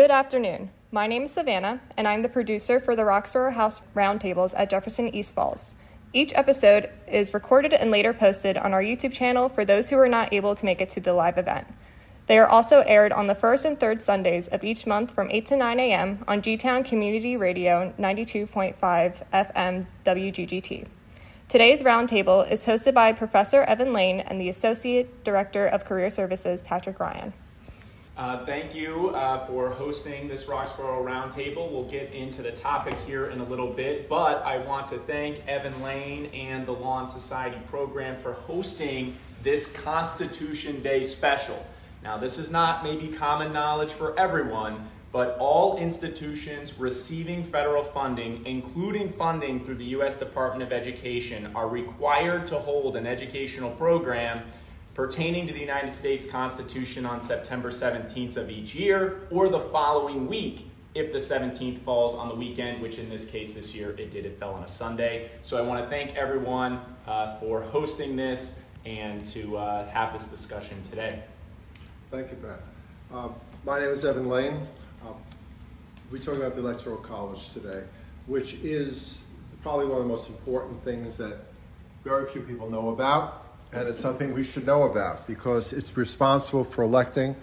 Good afternoon. My name is Savannah, and I'm the producer for the Roxborough House Roundtables at Jefferson East Falls. Each episode is recorded and later posted on our YouTube channel for those who are not able to make it to the live event. They are also aired on the first and third Sundays of each month from 8 to 9 a.m. on G Town Community Radio 92.5 FM WGGT. Today's roundtable is hosted by Professor Evan Lane and the Associate Director of Career Services, Patrick Ryan. Uh, thank you uh, for hosting this Roxborough Roundtable. We'll get into the topic here in a little bit, but I want to thank Evan Lane and the Law and Society program for hosting this Constitution Day special. Now, this is not maybe common knowledge for everyone, but all institutions receiving federal funding, including funding through the U.S. Department of Education, are required to hold an educational program pertaining to the United States Constitution on September 17th of each year or the following week if the 17th falls on the weekend, which in this case this year it did, it fell on a Sunday. So I want to thank everyone uh, for hosting this and to uh, have this discussion today. Thank you, Pat. Uh, my name is Evan Lane. Uh, we talk about the Electoral College today, which is probably one of the most important things that very few people know about, and it's something we should know about because it's responsible for electing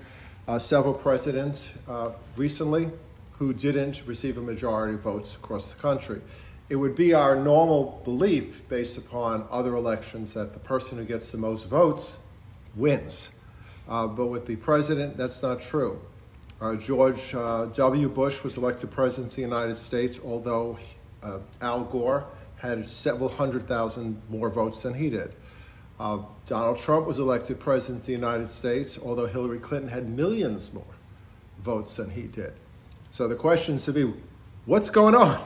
uh, several presidents uh, recently who didn't receive a majority of votes across the country. It would be our normal belief, based upon other elections, that the person who gets the most votes wins. Uh, but with the president, that's not true. Uh, George uh, W. Bush was elected president of the United States, although uh, Al Gore had several hundred thousand more votes than he did. Uh, Donald Trump was elected president of the United States, although Hillary Clinton had millions more votes than he did. So the question is to be, what's going on?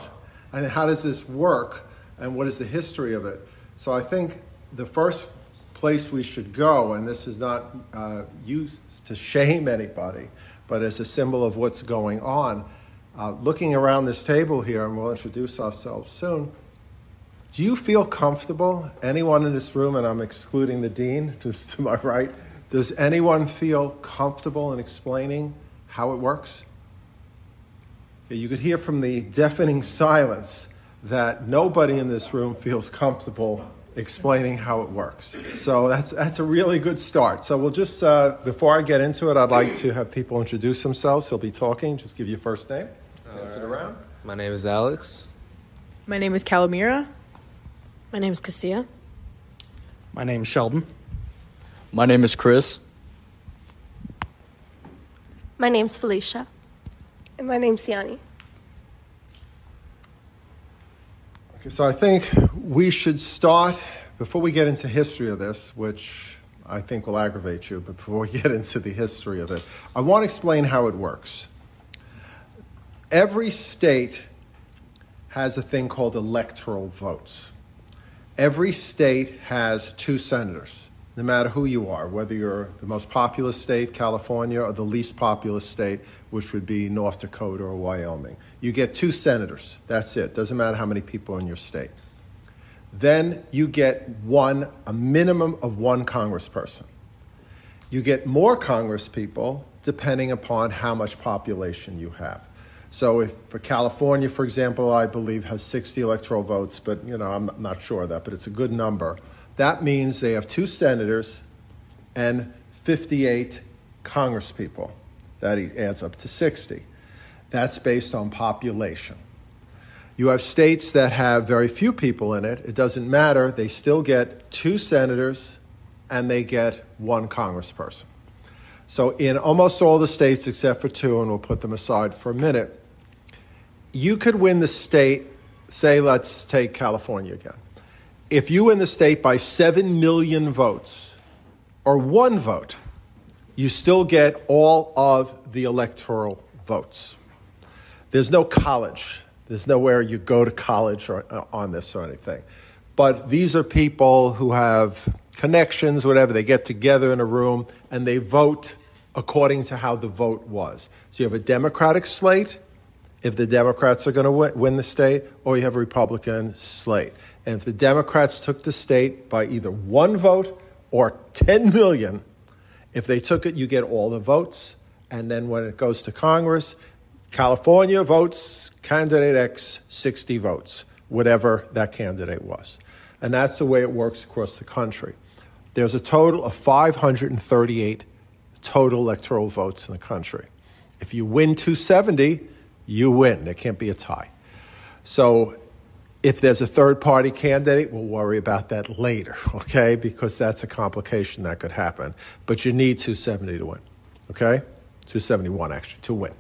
And how does this work? And what is the history of it? So I think the first place we should go, and this is not uh, used to shame anybody, but as a symbol of what's going on. Uh, looking around this table here, and we'll introduce ourselves soon. Do you feel comfortable? Anyone in this room, and I'm excluding the dean, who's to my right, does anyone feel comfortable in explaining how it works? Okay, you could hear from the deafening silence that nobody in this room feels comfortable explaining how it works. So that's, that's a really good start. So we'll just, uh, before I get into it, I'd like to have people introduce themselves. They'll be talking. Just give your first name. Pass right. it around. My name is Alex. My name is Calamira. My name is Cassia. My name is Sheldon. My name is Chris. My name's Felicia. And my name's Siani. Okay, so I think we should start, before we get into history of this, which I think will aggravate you, but before we get into the history of it, I want to explain how it works. Every state has a thing called electoral votes. Every state has two senators, no matter who you are, whether you're the most populous state, California, or the least populous state, which would be North Dakota or Wyoming. You get two senators. That's it. Doesn't matter how many people in your state. Then you get one, a minimum of one congressperson. You get more congresspeople depending upon how much population you have. So if for California, for example, I believe has 60 electoral votes, but you know, I'm not sure of that, but it's a good number. That means they have two senators and 58 congresspeople. That adds up to 60. That's based on population. You have states that have very few people in it. It doesn't matter. They still get two senators and they get one congressperson. So, in almost all the states except for two, and we'll put them aside for a minute, you could win the state, say, let's take California again. If you win the state by 7 million votes or one vote, you still get all of the electoral votes. There's no college. There's nowhere you go to college or, uh, on this or anything. But these are people who have connections, whatever. They get together in a room and they vote according to how the vote was. So you have a Democratic slate if the Democrats are going to win the state, or you have a Republican slate. And if the Democrats took the state by either one vote or 10 million, if they took it, you get all the votes. And then when it goes to Congress, California votes candidate X 60 votes, whatever that candidate was. And that's the way it works across the country. There's a total of 538 total electoral votes in the country. If you win 270, you win. There can't be a tie. So if there's a third party candidate, we'll worry about that later, okay? Because that's a complication that could happen. But you need 270 to win, okay? 271 actually to win.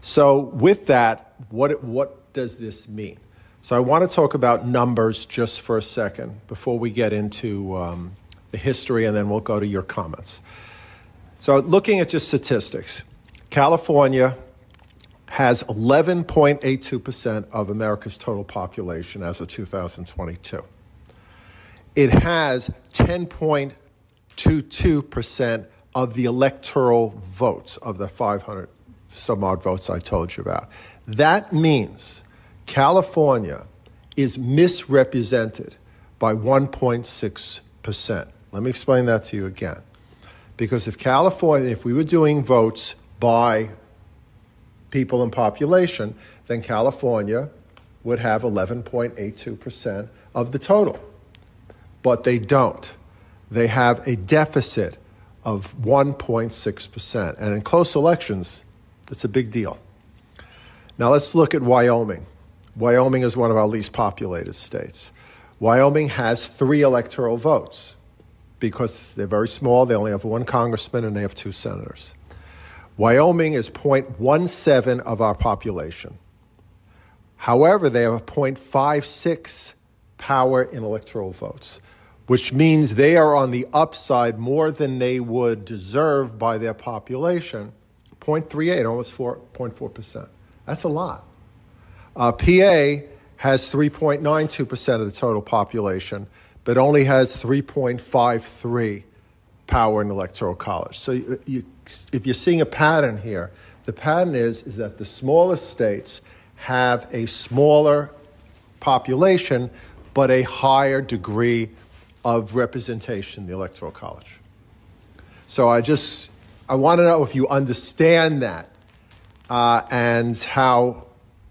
So with that, what, what does this mean? So I want to talk about numbers just for a second before we get into um, the history, and then we'll go to your comments. So looking at just statistics, California has 11.82% of America's total population as of 2022. It has 10.22% of the electoral votes of the 500 some odd votes I told you about. That means California is misrepresented by 1.6%. Let me explain that to you again. Because if California, if we were doing votes by people in population, then California would have 11.82% of the total. But they don't. They have a deficit of 1.6%. And in close elections, that's a big deal. Now let's look at Wyoming. Wyoming is one of our least populated states. Wyoming has three electoral votes because they're very small. They only have one congressman and they have two senators. Wyoming is 0.17 of our population. However, they have a 0.56 power in electoral votes, which means they are on the upside more than they would deserve by their population 0.38, almost 4.4%. That's a lot. Uh, PA has 3.92% of the total population, but only has 3.53 power in electoral college. So you, you, if you're seeing a pattern here, the pattern is, is that the smallest states have a smaller population, but a higher degree of representation in the electoral college. So I just I want to know if you understand that uh, and how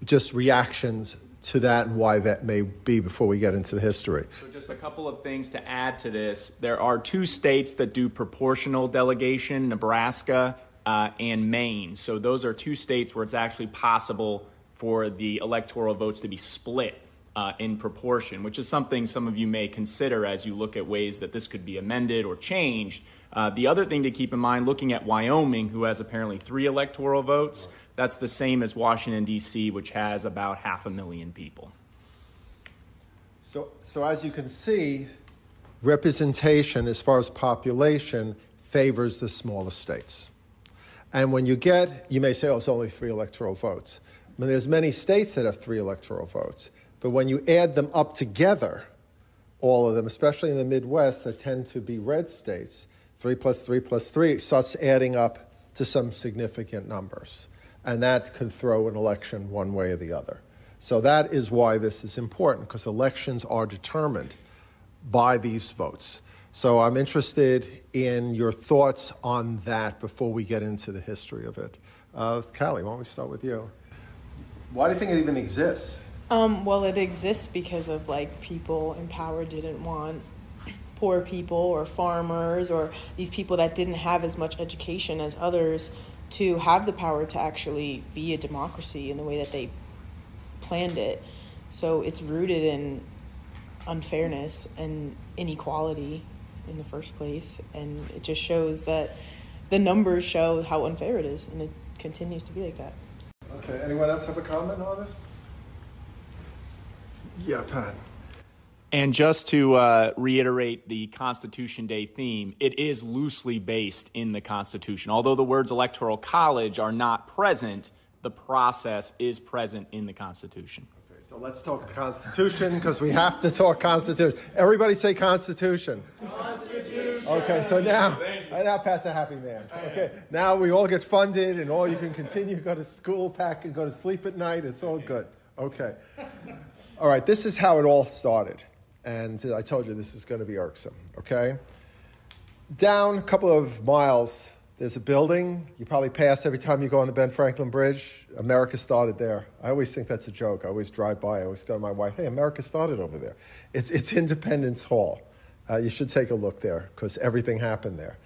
just reactions to that and why that may be before we get into the history. So, just a couple of things to add to this. There are two states that do proportional delegation Nebraska uh, and Maine. So, those are two states where it's actually possible for the electoral votes to be split. Uh, in proportion, which is something some of you may consider as you look at ways that this could be amended or changed. Uh, the other thing to keep in mind, looking at Wyoming, who has apparently three electoral votes, that's the same as Washington, D.C., which has about half a million people. So, so as you can see, representation as far as population favors the smaller states. And when you get, you may say, oh, it's only three electoral votes. I mean, there's many states that have three electoral votes. But when you add them up together, all of them, especially in the Midwest that tend to be red states, Three plus three plus three starts adding up to some significant numbers. And that can throw an election one way or the other. So that is why this is important, because elections are determined by these votes. So I'm interested in your thoughts on that before we get into the history of it. Uh, Callie, why don't we start with you? Why do you think it even exists? Um, well, it exists because of like people in power didn't want poor people or farmers or these people that didn't have as much education as others to have the power to actually be a democracy in the way that they planned it. So it's rooted in unfairness and inequality in the first place. And it just shows that the numbers show how unfair it is, and it continues to be like that. Okay, anyone else have a comment on it? Yeah, Pat. And just to uh, reiterate the Constitution Day theme, it is loosely based in the Constitution. Although the words electoral college are not present, the process is present in the Constitution. Okay, so let's talk Constitution because we have to talk Constitution. Everybody say Constitution. Constitution. Okay, so now, I now Pat's a happy man. Okay, now we all get funded and all you can continue go to school, pack and go to sleep at night. It's all good. Okay. All right, this is how it all started and I told you this is going to be irksome, okay? Down a couple of miles There's a building you probably pass every time you go on the Ben Franklin Bridge. America started there. I always think that's a joke. I always drive by. I always go to my wife, "Hey, America started over there." It's it's Independence Hall. Uh, you should take a look there because everything happened there.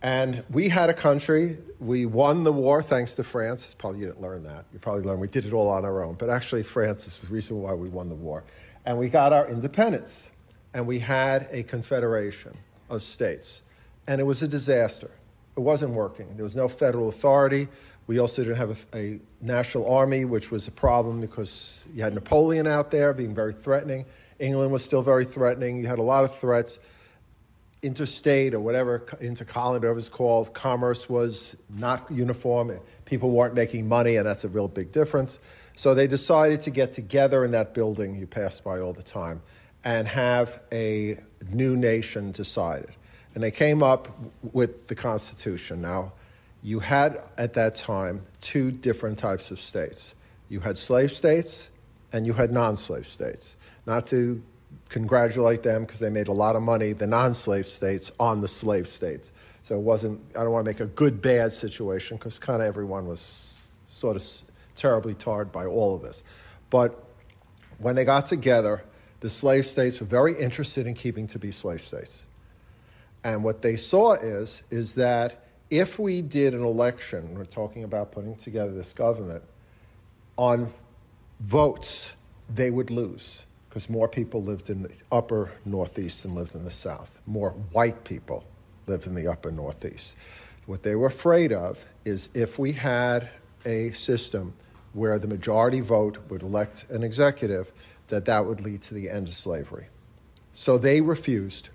And we had a country. We won the war thanks to France. Probably you didn't learn that. You probably learned we did it all on our own. But actually, France is the reason why we won the war. And we got our independence. And we had a confederation of states. And it was a disaster. It wasn't working. There was no federal authority. We also didn't have a, a, national army, which was a problem because you had Napoleon out there being very threatening. England was still very threatening. You had a lot of threats. Interstate or whatever, intercolonial, whatever called, commerce was not uniform. People weren't making money, and that's a real big difference. So they decided to get together in that building you pass by all the time and have a new nation decided. And they came up with the Constitution. Now, you had at that time two different types of states you had slave states and you had non slave states. Not to congratulate them because they made a lot of money, the non slave states, on the slave states. So it wasn't, I don't want to make a good bad situation because kind of everyone was sort of terribly tarred by all of this. But when they got together, the slave states were very interested in keeping to be slave states. And what they saw is, is that if we did an election, we're talking about putting together this government, on votes, they would lose because more people lived in the upper Northeast than lived in the South. More white people lived in the upper Northeast. What they were afraid of is if we had a system where the majority vote would elect an executive, that that would lead to the end of slavery. So they refused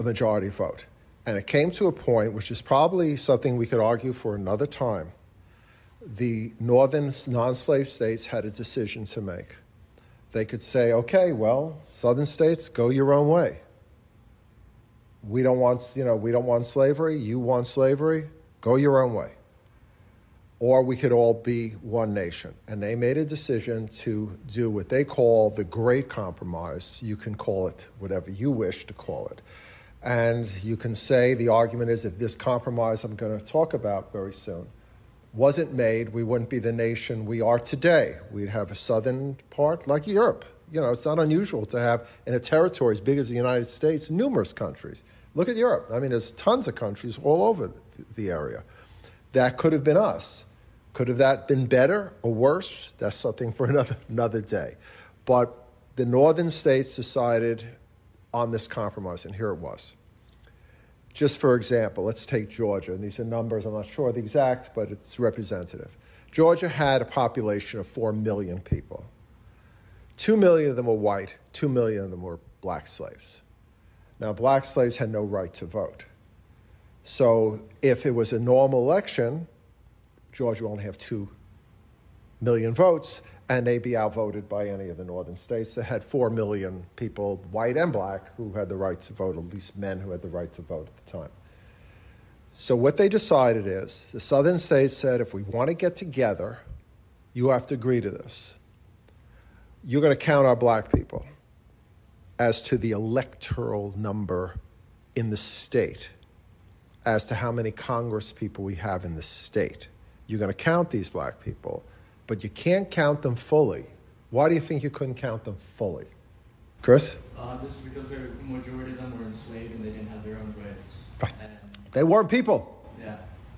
a majority vote. And it came to a point, which is probably something we could argue for another time. The northern non slave states had a decision to make. They could say, okay, well, southern states, go your own way. We don't want, you know, we don't want slavery, you want slavery, go your own way. Or we could all be one nation. And they made a decision to do what they call the Great Compromise. You can call it whatever you wish to call it. And you can say the argument is if this compromise I'm going to talk about very soon wasn't made, we wouldn't be the nation we are today. We'd have a southern part like Europe. You know, it's not unusual to have in a territory as big as the United States numerous countries. Look at Europe. I mean, there's tons of countries all over the area. That could have been us. Could have that been better or worse? That's something for another another day. But the northern states decided on this compromise, and here it was. Just for example, let's take Georgia, and these are numbers, I'm not sure the exact, but it's representative. Georgia had a population of 4 million people. 2 million of them were white, 2 million of them were black slaves. Now, black slaves had no right to vote. So, if it was a normal election, Georgia would only have 2 million votes, and they'd be outvoted by any of the northern states that had 4 million people, white and black, who had the right to vote, at least men who had the right to vote at the time. So, what they decided is the southern states said if we want to get together, you have to agree to this. You're going to count our black people as to the electoral number in the state, as to how many Congress people we have in the state. You're going to count these black people but you can't count them fully. Why do you think you couldn't count them fully? Chris? Uh, this is because the majority of them were enslaved and they didn't have their own rights. Right. they weren't people. Yeah,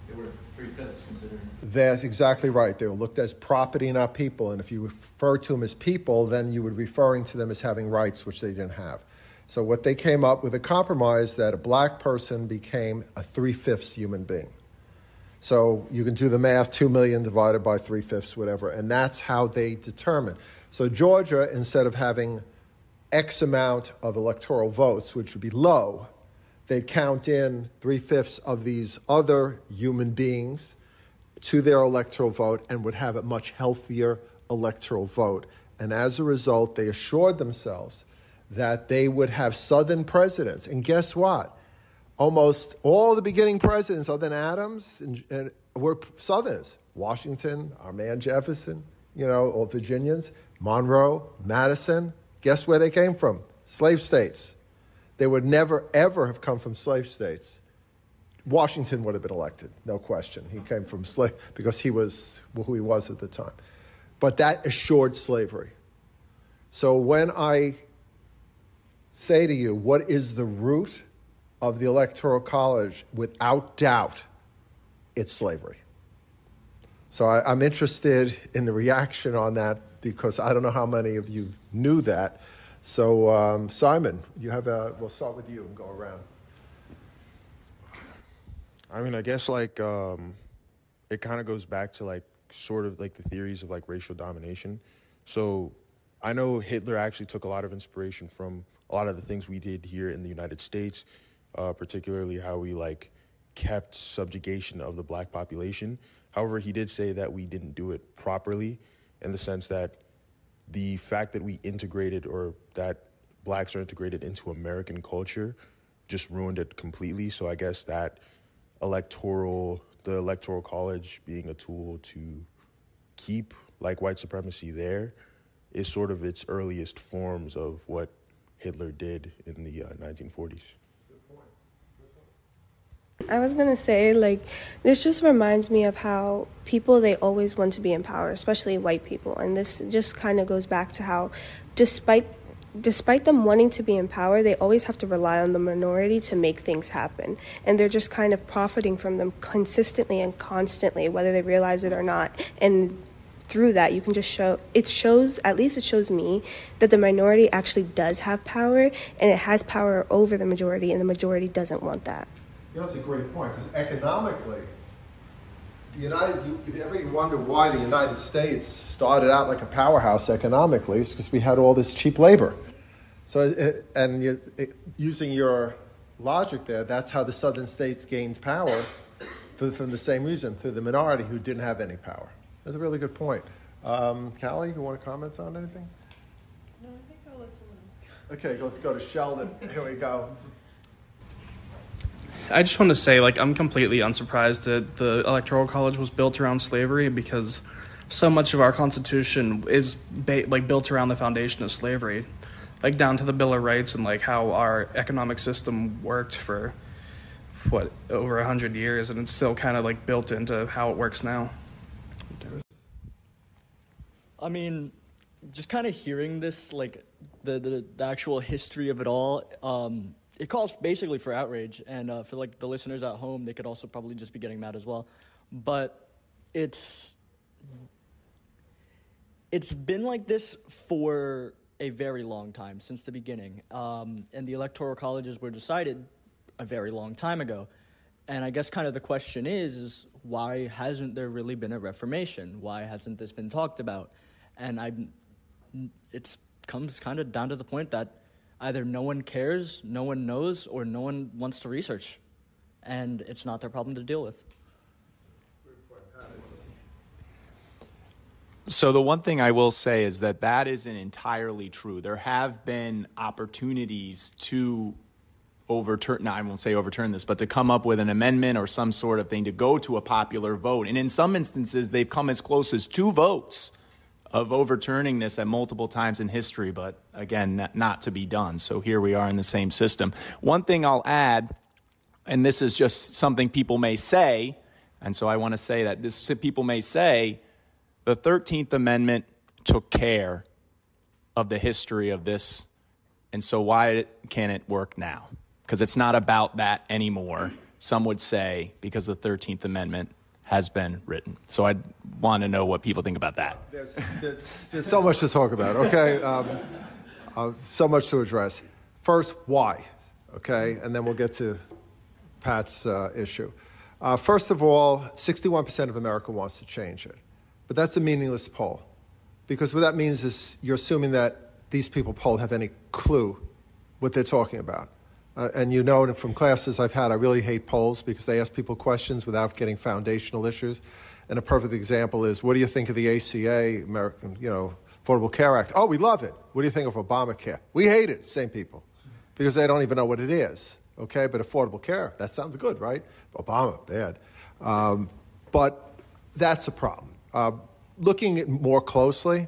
they were three fifths considered. That's exactly right. They were looked as property, not people. And if you refer to them as people, then you would be referring to them as having rights, which they didn't have. So what they came up with a compromise that a black person became a three fifths human being. So you can do the math 2 million divided by 3 fifths, whatever, and that's how they determine. So Georgia, instead of having X amount of electoral votes, which would be low, they'd count in 3 fifths of these other human beings to their electoral vote and would have a much healthier electoral vote. And as a result, they assured themselves that they would have Southern presidents. And guess what? Almost all the beginning presidents, other than Adams, and, and were Southerners. Washington, our man Jefferson, you know, all Virginians, Monroe, Madison. Guess where they came from? Slave states. They would never, ever have come from slave states Washington would have been elected, no question. He came from slave because he was who he was at the time. But that assured slavery. So when I say to you, what is the root of the Electoral College? Without doubt, it's slavery. So I, am interested in the reaction on that because I don't know how many of you knew that. So um, Simon, you have a. We'll start with you and go around. I mean, I guess like um, it kind of goes back to like sort of like the theories of like racial domination. So I know Hitler actually took a lot of inspiration from a lot of the things we did here in the United States, uh, particularly how we like kept subjugation of the black population. However, he did say that we didn't do it properly in the sense that the fact that we integrated or that blacks are integrated into American culture just ruined it completely. So I guess that electoral, the electoral college being a tool to keep like white supremacy there is sort of its earliest forms of what Hitler did in the uh, 1940s. I was gonna say, like, this just reminds me of how people they always want to be in power, especially white people, and this just kind of goes back to how, despite despite them wanting to be in power, they always have to rely on the minority to make things happen, and they're just kind of profiting from them consistently and constantly, whether they realize it or not, and through that you can just show it shows at least it shows me that the minority actually does have power and it has power over the majority and the majority doesn't want that you know, that's a great point because economically, the United, you, if you ever wonder why the United States started out like a powerhouse economically, it's because we had all this cheap labor. So, uh, and you, it, using your logic there, that's how the southern states gained power for, from the same reason, through the minority who didn't have any power. That's a really good point. Um, Callie, you want to comment on anything? No, I think I'll let someone else go. Okay, let's go to Sheldon. Here we go. I just want to say, like, I'm completely unsurprised that the Electoral College was built around slavery because so much of our Constitution is ba- like built around the foundation of slavery, like down to the Bill of Rights and like how our economic system worked for what over a hundred years, and it's still kind of like built into how it works now. I mean, just kind of hearing this, like the, the, the actual history of it all. Um, it calls basically for outrage, and uh, for like the listeners at home, they could also probably just be getting mad as well. But it's it's been like this for a very long time since the beginning, um, and the electoral colleges were decided a very long time ago. And I guess kind of the question is, is why hasn't there really been a reformation? Why hasn't this been talked about? And I, it comes kind of down to the point that either no one cares, no one knows, or no one wants to research. And it's not their problem to deal with. So, the one thing I will say is that that isn't entirely true. There have been opportunities to overturn, no, I won't say overturn this, but to come up with an amendment or some sort of thing to go to a popular vote. And in some instances, they've come as close as two votes of overturning this at multiple times in history, but again, not to be done. So here we are in the same system. One thing I'll add, and this is just something people may say, and so I want to say that this people may say, the 13th Amendment took care of the history of this, and so why can it work now? Because it's not about that anymore. Some would say because the 13th Amendment has been written. So I want to know what people think about that. There's, there's, there's so much to talk about, okay? Um, uh, so much to address. First, why, okay? And then we'll get to Pat's uh, issue. Uh, first of all, 61% of America wants to change it. But that's a meaningless poll because what that means is you're assuming that these people polled have any clue what they're talking about. Uh, and you know from classes I've had, I really hate polls because they ask people questions without getting foundational issues. And a perfect example is, what do you think of the ACA, American, you know, Affordable Care Act? Oh, we love it. What do you think of Obamacare? We hate it. Same people, because they don't even know what it is. Okay, but Affordable Care, that sounds good, right? Obama, bad. Um, but that's a problem. Uh, looking at more closely,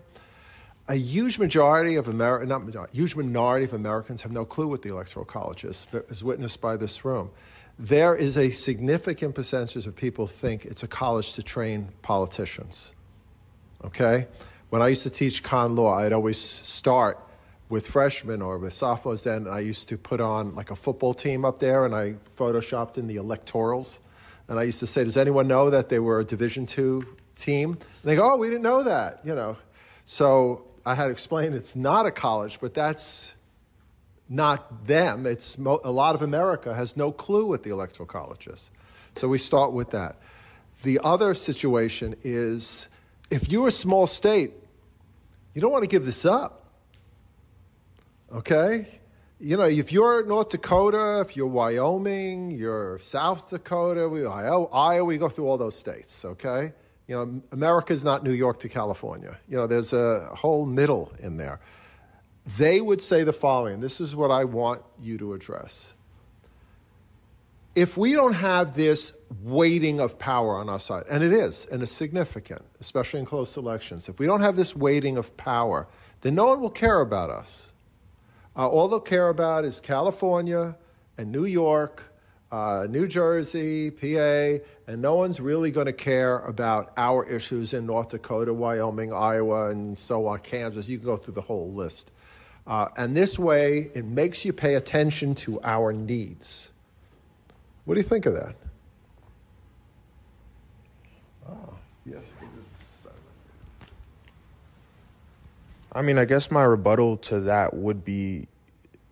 a huge majority of America, not majority, huge minority of Americans have no clue what the Electoral College is, as witnessed by this room. there is a significant percentage of people think it's a college to train politicians. Okay? When I used to teach con law, I'd always start with freshmen or with sophomores then I used to put on like a football team up there and I photoshopped in the electorals. And I used to say, does anyone know that they were a Division two team? And they go, oh, we didn't know that, you know. So I had to explain it's not a college, but that's not them. It's mo- a lot of America has no clue what the electoral college is. So we start with that. The other situation is if you're a small state, you don't want to give this up. Okay? You know, if you're North Dakota, if you're Wyoming, you're South Dakota, we, Iowa, we go through all those states, okay? You know, America's not New York to California. You know, there's a whole middle in there. They would say the following this is what I want you to address. If we don't have this weighting of power on our side, and it is, and it's significant, especially in close elections, if we don't have this weighting of power, then no one will care about us. Uh, all they'll care about is California and New York, uh, New Jersey, PA, and no one's really going to care about our issues in North Dakota, Wyoming, Iowa, and so on, Kansas. You can go through the whole list. Uh, and this way, it makes you pay attention to our needs. What do you think of that? Oh, yes. I mean, I guess my rebuttal to that would be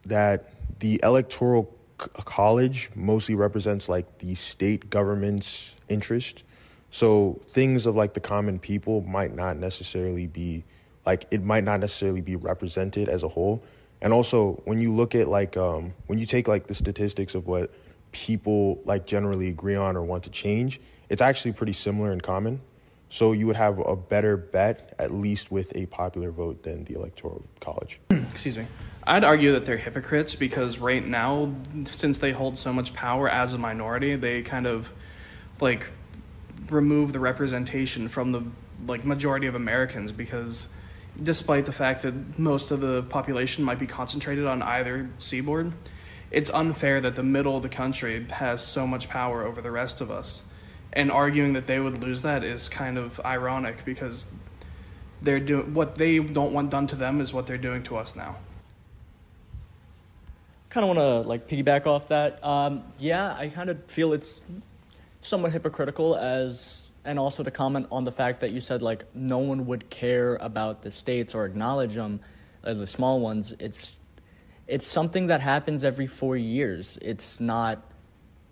that the electoral college mostly represents like the state government's interest. So things of like the common people might not necessarily be like it might not necessarily be represented as a whole. And also when you look at like um, when you take like the statistics of what people like generally agree on or want to change, it's actually pretty similar in common. So you would have a better bet, at least with a popular vote, than the electoral college. Excuse me. I'd argue that they're hypocrites because right now, since they hold so much power as a minority, they kind of like remove the representation from the like majority of Americans because despite the fact that most of the population might be concentrated on either seaboard, it's unfair that the middle of the country has so much power over the rest of us and arguing that they would lose that is kind of ironic because they're doing what they don't want done to them is what they're doing to us now. Kind of want to like piggyback off that. Um, yeah, I kind of feel it's somewhat hypocritical as and also to comment on the fact that you said like no one would care about the states or acknowledge them as the small ones. It's it's something that happens every four years. It's not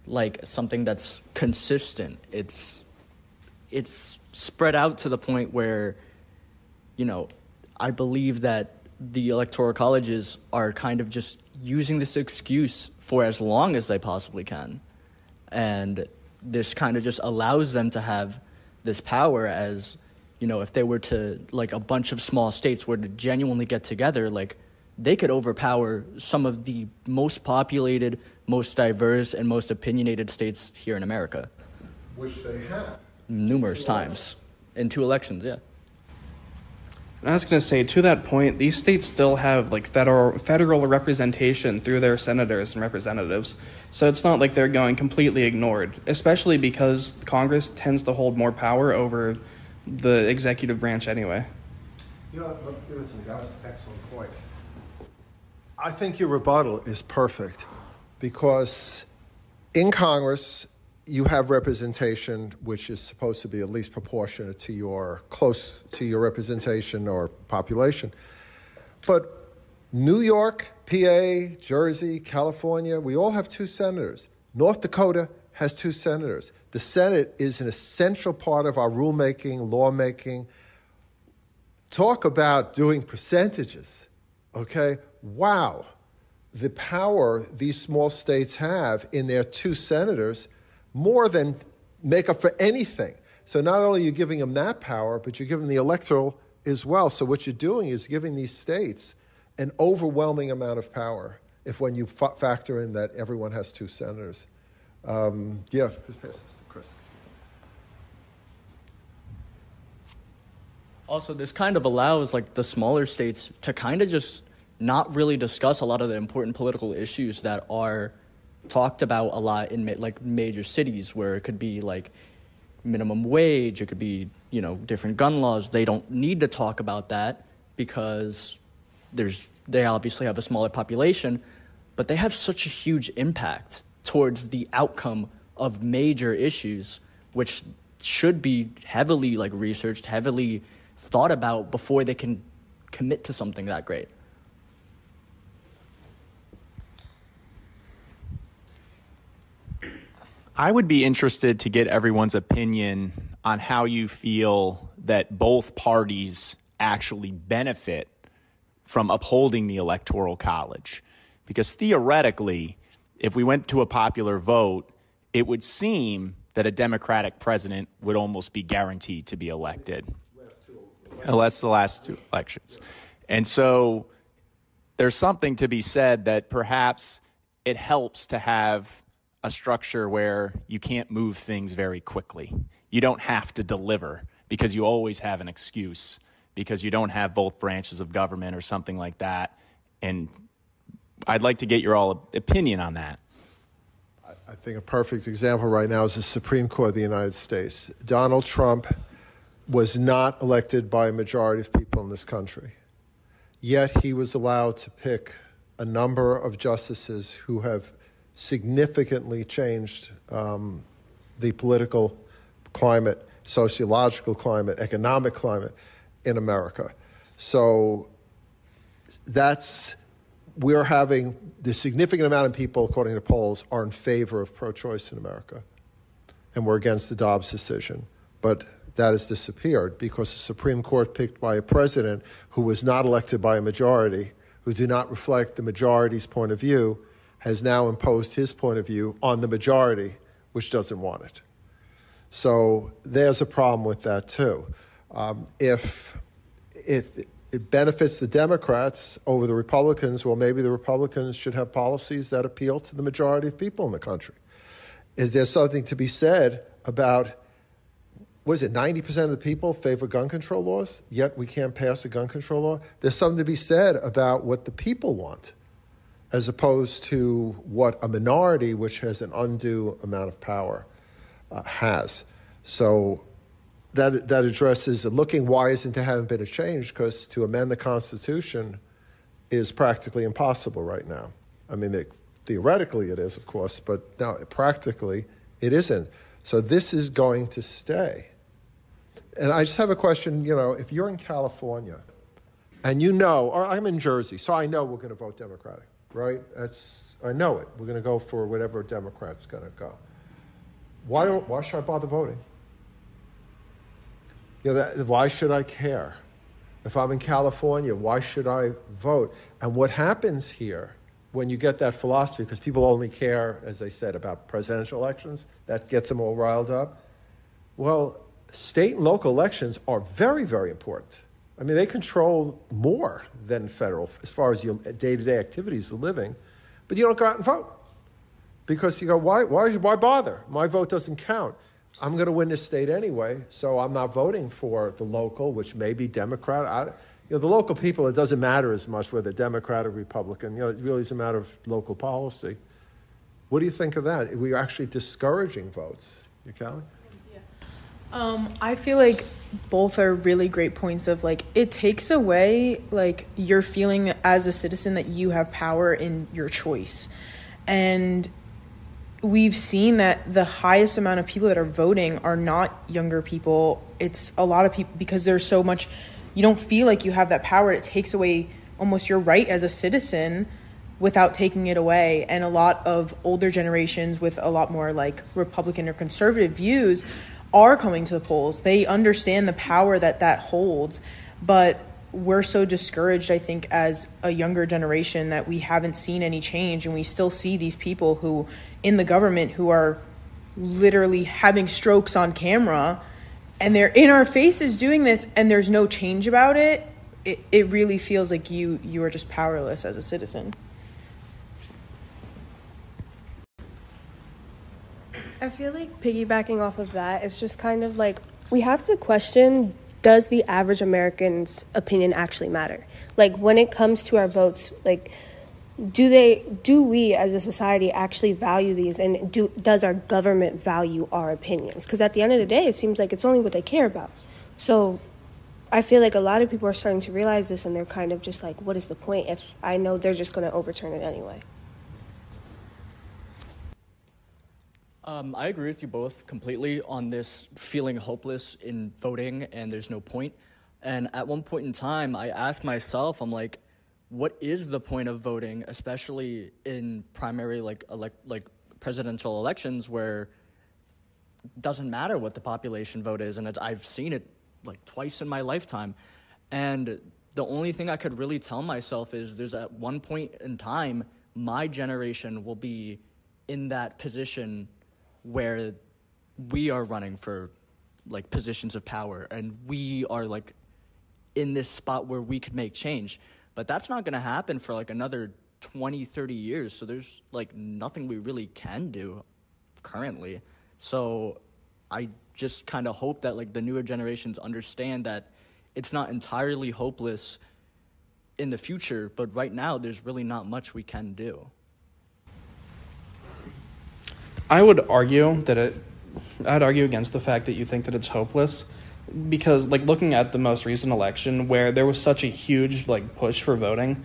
like something that's consistent. It's it's spread out to the point where you know, I believe that the electoral colleges are kind of just using this excuse for as long as they possibly can. And this kind of just allows them to have this power as, you know, if they were to, like, a bunch of small states were to genuinely get together, like, they could overpower some of the most populated, most diverse, and most opinionated states here in America. Which they have. Numerous times. In two elections, yeah. And I was going to say, to that point, these states still have like federal federal representation through their senators and representatives. So it's not like they're going completely ignored, especially because Congress tends to hold more power over the executive branch anyway. You know, that was an excellent point. I think your rebuttal is perfect because in Congress, you have representation which is supposed to be at least proportionate to your close to your representation or population. But New York, PA, Jersey, California, we all have two senators. North Dakota has two senators. The Senate is an essential part of our rulemaking, lawmaking. Talk about doing percentages, okay? wow, the power these small states have in their two senators more than make up for anything. So not only are you giving them that power, but you're giving them the electoral as well. So what you're doing is giving these states an overwhelming amount of power if when you f- factor in that everyone has two senators. Um, yeah, Chris. Also, this kind of allows like the smaller states to kind of just not really discuss a lot of the important political issues that are talked about a lot in like major cities where it could be like minimum wage, it could be, you know, different gun laws. They don't need to talk about that because there's they obviously have a smaller population, but they have such a huge impact towards the outcome of major issues which should be heavily like researched, heavily thought about before they can commit to something that great. I would be interested to get everyone's opinion on how you feel that both parties actually benefit from upholding the Electoral College. Because theoretically, if we went to a popular vote, it would seem that a Democratic president would almost be guaranteed to be elected. Unless the last two elections. And so there's something to be said that perhaps it helps to have a structure where you can't move things very quickly. You don't have to deliver because you always have an excuse because you don't have both branches of government or something like that. And I'd like to get your all opinion on that. I think a perfect example right now is the Supreme Court of the United States. Donald Trump was not elected by a majority of people in this country. Yet he was allowed to pick a number of justices who have significantly changed um, the political climate, sociological climate, economic climate in America. So that's we're having the significant amount of people, according to polls, are in favor of pro-choice in America, and we're against the Dobbs decision. But that has disappeared because the Supreme Court picked by a president who was not elected by a majority, who did not reflect the majority's point of view, has now imposed his point of view on the majority, which doesn't want it. So there's a problem with that too. Um, if it, it benefits the Democrats over the Republicans, well, maybe the Republicans should have policies that appeal to the majority of people in the country. Is there something to be said about what is it, 90% of the people favor gun control laws, yet we can't pass a gun control law? There's something to be said about what the people want, as opposed to what a minority, which has an undue amount of power, uh, has. So that, that addresses looking why isn't there haven't been a change, because to amend the Constitution is practically impossible right now. I mean, theoretically it is, of course, but now practically it isn't. So this is going to stay. And I just have a question, you know, if you're in California and you know, or I'm in Jersey, so I know we're going to vote Democratic, right? That's, I know it. We're going to go for whatever Democrat's going to go. Why, why should I bother voting? You know, that, why should I care? If I'm in California, why should I vote? And what happens here when you get that philosophy, because people only care, as they said, about presidential elections, that gets them all riled up. Well, state and local elections are very, very important. I mean, they control more than federal as far as your day to day activities of living, but you don't go out and vote because you go, why, why, why bother? My vote doesn't count. I'm going to win this state anyway, so I'm not voting for the local, which may be Democrat. I, you know, the local people, it doesn't matter as much whether Democrat or Republican. You know, it really is a matter of local policy. What do you think of that? We're actually discouraging votes. You, Callie? Um, I feel like both are really great points of like it takes away like your feeling as a citizen that you have power in your choice. And we've seen that the highest amount of people that are voting are not younger people. It's a lot of people because there's so much you don't feel like you have that power. It takes away almost your right as a citizen without taking it away. And a lot of older generations with a lot more like Republican or conservative views are coming to the polls. They understand the power that that holds, but we're so discouraged, I think, as a younger generation that we haven't seen any change, and we still see these people who in the government who are literally having strokes on camera, and they're in our faces doing this, and there's no change about it. It, it really feels like you you are just powerless as a citizen. I feel like piggybacking off of that, it's just kind of like we have to question does the average American's opinion actually matter? Like when it comes to our votes, like do they do we as a society actually value these? And do does our government value our opinions? Because at the end of the day it seems like it's only what they care about. So i feel like a lot of people are starting to realize this and they're kind of just like what is the point if i know they're just going to overturn it anyway Um, I agree with you both completely on this feeling hopeless in voting and there's no point. And at one point in time, I asked myself, I'm like, what is the point of voting, especially in primary like elect like presidential elections where it doesn't matter what the population vote is, and it, I've seen it like twice in my lifetime, and the only thing I could really tell myself is there's at one point in time my generation will be in that position where we are running for like positions of power and we are like in this spot where we could make change. But that's not going to happen for like another 20 30 years so there's like nothing we really can do currently. So i just kind of hope that like the newer generations understand that it's not entirely hopeless in the future but right now there's really not much we can do I would argue that it. I'd argue against the fact that you think that it's hopeless, because like looking at the most recent election where there was such a huge like push for voting,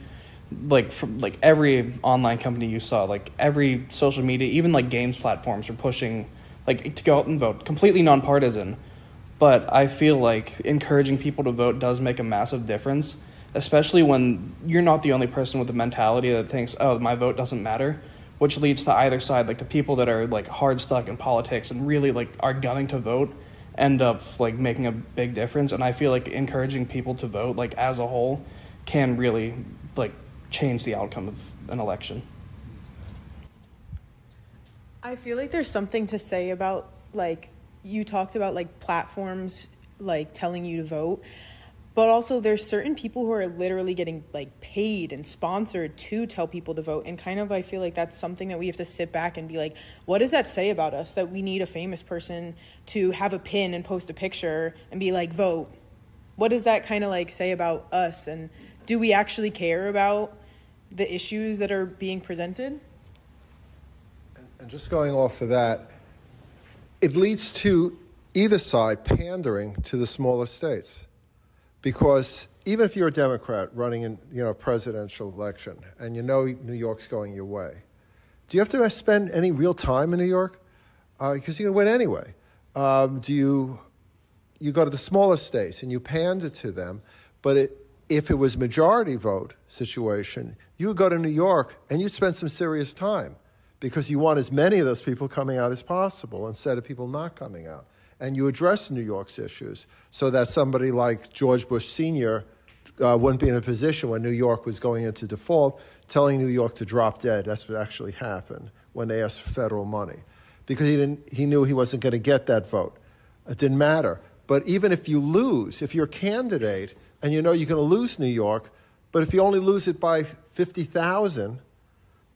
like from like every online company you saw, like every social media, even like games platforms were pushing like to go out and vote, completely nonpartisan. But I feel like encouraging people to vote does make a massive difference, especially when you're not the only person with the mentality that thinks, "Oh, my vote doesn't matter." Which leads to either side like the people that are like hard stuck in politics and really like are gunning to vote end up like making a big difference and i feel like encouraging people to vote like as a whole can really like change the outcome of an election I feel like there's something to say about like you talked about like platforms like telling you to vote. But also there's certain people who are literally getting like paid and sponsored to tell people to vote and kind of I feel like that's something that we have to sit back and be like what does that say about us that we need a famous person to have a pin and post a picture and be like vote. What does that kind of like say about us and do we actually care about the issues that are being presented? And just going off of that, it leads to either side pandering to the smaller states. Because even if you're a Democrat running in you know a presidential election and you know New York's going your way, do you have to spend any real time in New York? Because you're going to win anyway. Um, do you you go to the smaller states and you pander to them, but it, if it was majority vote situation, you would go to New York and you'd spend some serious time because you want as many of those people coming out as possible instead of people not coming out. And you address New York's issues so that somebody like George Bush Sr. Uh, wouldn't be in a position when New York was going into default, telling New York to drop dead. That's what actually happened when they asked for federal money, because he didn't. He knew he wasn't going to get that vote. It didn't matter. But even if you lose, if you're a candidate and you know you're going to lose New York, but if you only lose it by fifty thousand,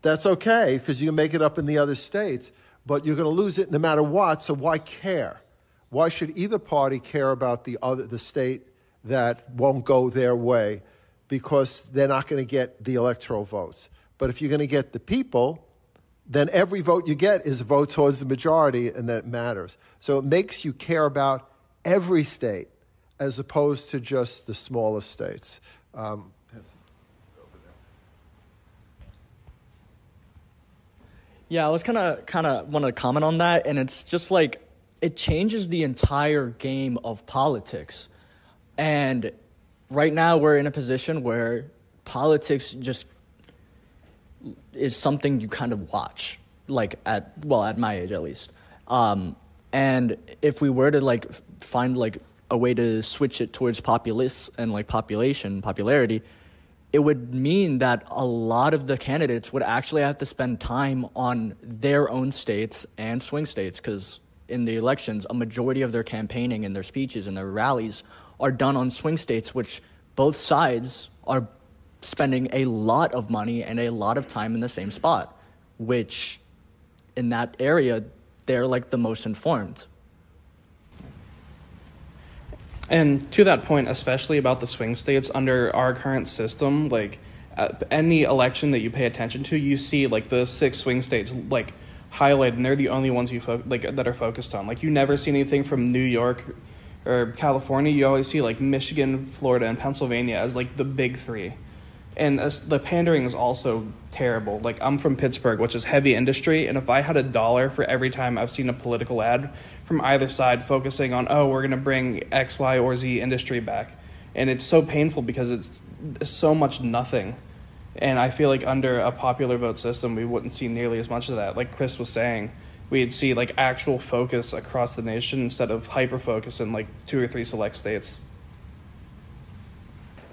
that's okay because you can make it up in the other states. But you're going to lose it no matter what. So why care? Why should either party care about the other the state that won't go their way because they're not going to get the electoral votes? But if you're going to get the people, then every vote you get is a vote towards the majority, and that matters. So it makes you care about every state as opposed to just the smallest states. Um, Yeah, I was kind of kind of want to comment on that, and it's just like it changes the entire game of politics. And right now we're in a position where politics just is something you kind of watch, like at well at my age at least. Um, and if we were to like find like a way to switch it towards populace and like population popularity, it would mean that a lot of the candidates would actually have to spend time on their own states and swing states because in the elections, a majority of their campaigning and their speeches and their rallies are done on swing states, which both sides are spending a lot of money and a lot of time in the same spot, which in that area, they're like the most informed. And to that point, especially about the swing states under our current system, like uh, any election that you pay attention to, you see like the six swing states like highlighted, and they're the only ones you fo- like that are focused on. Like you never see anything from New York or California. You always see like Michigan, Florida, and Pennsylvania as like the big three. And the pandering is also terrible. Like I'm from Pittsburgh, which is heavy industry, and if I had a dollar for every time I've seen a political ad from either side focusing on, oh, we're gonna bring X, Y, or Z industry back, and it's so painful because it's so much nothing and I feel like under a popular vote system, we wouldn't see nearly as much of that. Like Chris was saying, we'd see like actual focus across the nation instead of hyper focus in like two or three select states.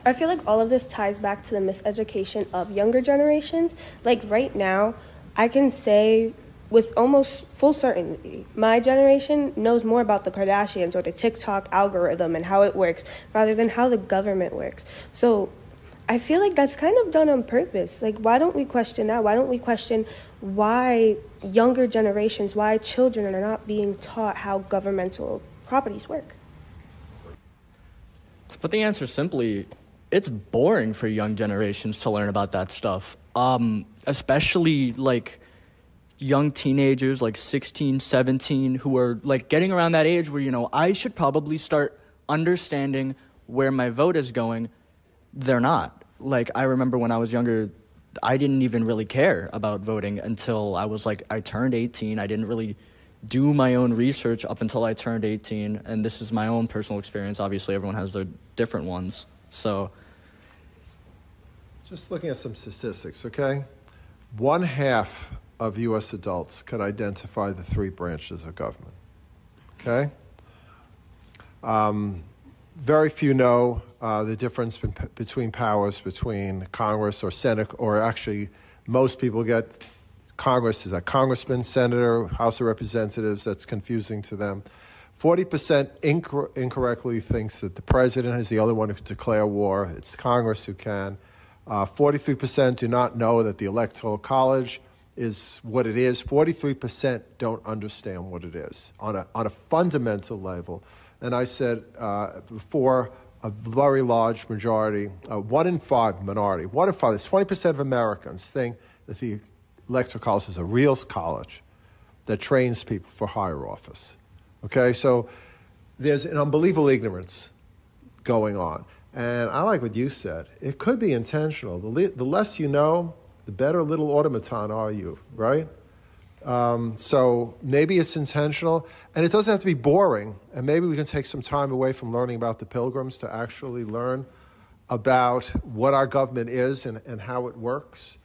I feel like all of this ties back to the miseducation of younger generations. Like right now, I can say with almost full certainty, my generation knows more about the Kardashians or the TikTok algorithm and how it works rather than how the government works. So I feel like that's kind of done on purpose. Like, why don't we question that? Why don't we question why younger generations, why children are not being taught how governmental properties work? To put the answer simply, it's boring for young generations to learn about that stuff. Um, especially like young teenagers, like 16, 17, who are like getting around that age where, you know, I should probably start understanding where my vote is going. They're not like I remember when I was younger, I didn't even really care about voting until I was like I turned 18. I didn't really do my own research up until I turned 18, and this is my own personal experience. Obviously, everyone has their different ones. So, just looking at some statistics, okay? One half of U.S. adults can identify the three branches of government. Okay? Um, very few know uh, the difference between powers between Congress or Senate, or actually, most people get Congress is a congressman, senator, House of Representatives. That's confusing to them. 40% inc- incorrectly thinks that the president is the only one who can declare war. It's Congress who can. Uh, 43% do not know that the Electoral College is what it is. 43% don't understand what it is on a, on a fundamental level. And I said uh, before, a very large majority, uh, one in five minority, one in five, 20% of Americans think that the electoral college is a real college that trains people for higher office. Okay, so there's an unbelievable ignorance going on. And I like what you said. It could be intentional. The, le- the less you know, the better little automaton are you, right? Um, so maybe it's intentional, and it doesn't have to be boring. And maybe we can take some time away from learning about the pilgrims to actually learn about what our government is and, and how it works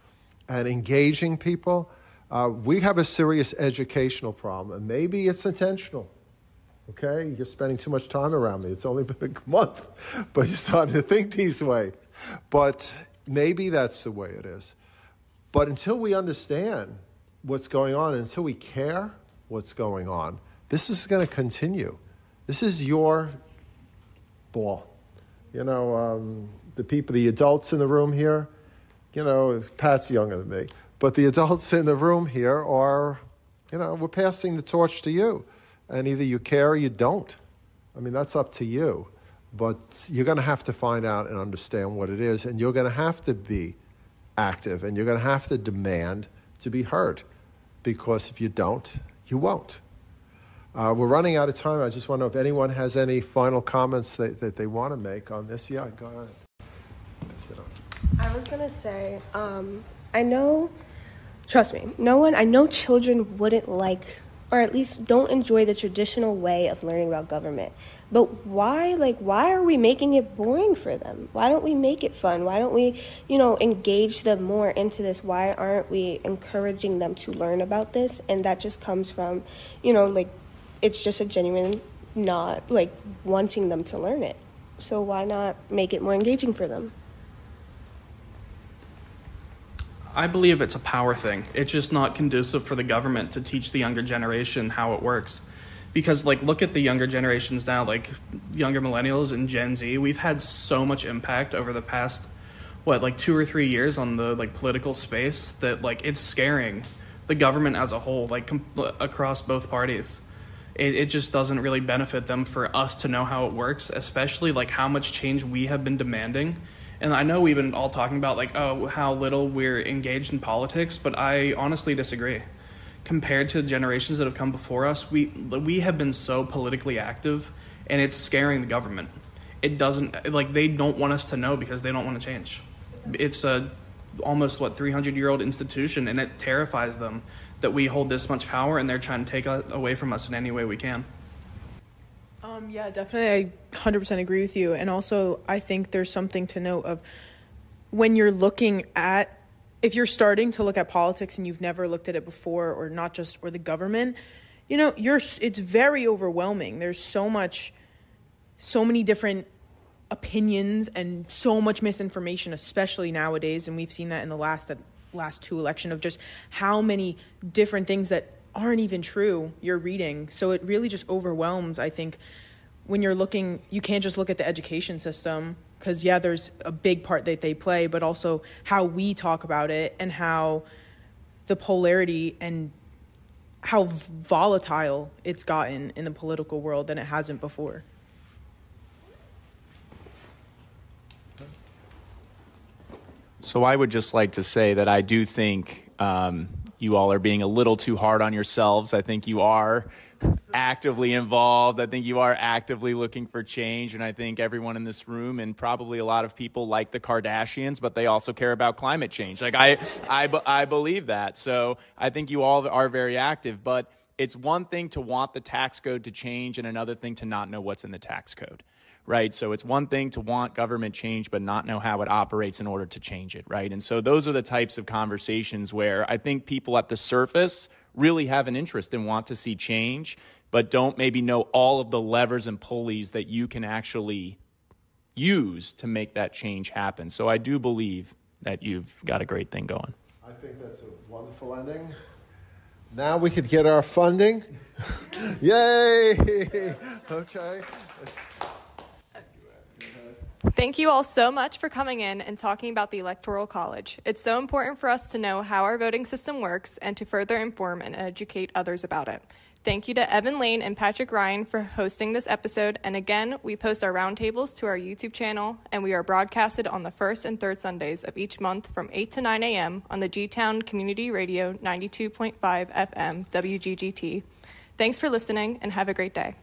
and engaging people. Uh, we have a serious educational problem, and maybe it's intentional. Okay, you're spending too much time around me. It's only been a month, but you're starting to think these ways. But maybe that's the way it is. But until we understand what's going on until we care what's going on. This is going to continue. This is your ball. You know, um, the people, the adults in the room here, you know, Pat's younger than me, but the adults in the room here are, you know, we're passing the torch to you. And either you care or you don't. I mean, that's up to you. But you're going to have to find out and understand what it is, and you're going to have to be active, and you're going to have to demand to be heard because if you don't, you won't. Uh, we're running out of time. I just want to know if anyone has any final comments that, that they want to make on this. Yeah, go ahead. I was going to say, um, I know, trust me, no one, I know children wouldn't like, or at least don't enjoy the traditional way of learning about government. But why, like, why are we making it boring for them? Why don't we make it fun? Why don't we, you know, engage them more into this? Why aren't we encouraging them to learn about this? And that just comes from, you know, like, it's just a genuine not, like, wanting them to learn it. So why not make it more engaging for them? I believe it's a power thing. It's just not conducive for the government to teach the younger generation how it works. Because like look at the younger generations now like younger millennials and gen z. We've had so much impact over the past what like two or three years on the like political space that like it's scaring the government as a whole like com- across both parties. It, it just doesn't really benefit them for us to know how it works especially like how much change we have been demanding And I know we've been all talking about like oh how little we're engaged in politics, but I honestly disagree. Compared to generations that have come before us, we we have been so politically active, and it's scaring the government. It doesn't like they don't want us to know because they don't want to change. It's a almost what 300 year old institution, and it terrifies them that we hold this much power, and they're trying to take away from us in any way we can. Um, yeah, definitely. I 100% agree with you. And also, I think there's something to note of when you're looking at, if you're starting to look at politics and you've never looked at it before, or not just, or the government, you know, you're, it's very overwhelming. There's so much, so many different opinions and so much misinformation, especially nowadays. And we've seen that in the last, last two election of just how many different things that aren't even true you're reading. So it really just overwhelms, I think, when you're looking, you can't just look at the education system because, yeah, there's a big part that they play, but also how we talk about it and how the polarity and how volatile it's gotten in the political world than it hasn't before. So I would just like to say that I do think um, you all are being a little too hard on yourselves. I think you are actively involved. I think you are actively looking for change. And I think everyone in this room and probably a lot of people like the Kardashians, but they also care about climate change. Like I, I, I believe that. So I think you all are very active, but it's one thing to want the tax code to change and another thing to not know what's in the tax code right? So it's one thing to want government change, but not know how it operates in order to change it, right? And so those are the types of conversations where I think people at the surface really have an interest and want to see change, but don't maybe know all of the levers and pulleys that you can actually use to make that change happen. So I do believe that you've got a great thing going. I think that's a wonderful ending. Now we could get our funding. Yay! okay. Thank you all so much for coming in and talking about the Electoral College. It's so important for us to know how our voting system works and to further inform and educate others about it. Thank you to Evan Lane and Patrick Ryan for hosting this episode. And again, we post our roundtables to our YouTube channel, and we are broadcasted on the first and third Sundays of each month from 8 to 9 a.m. on the G Town Community Radio 92.5 FM WGGT. Thanks for listening and have a great day.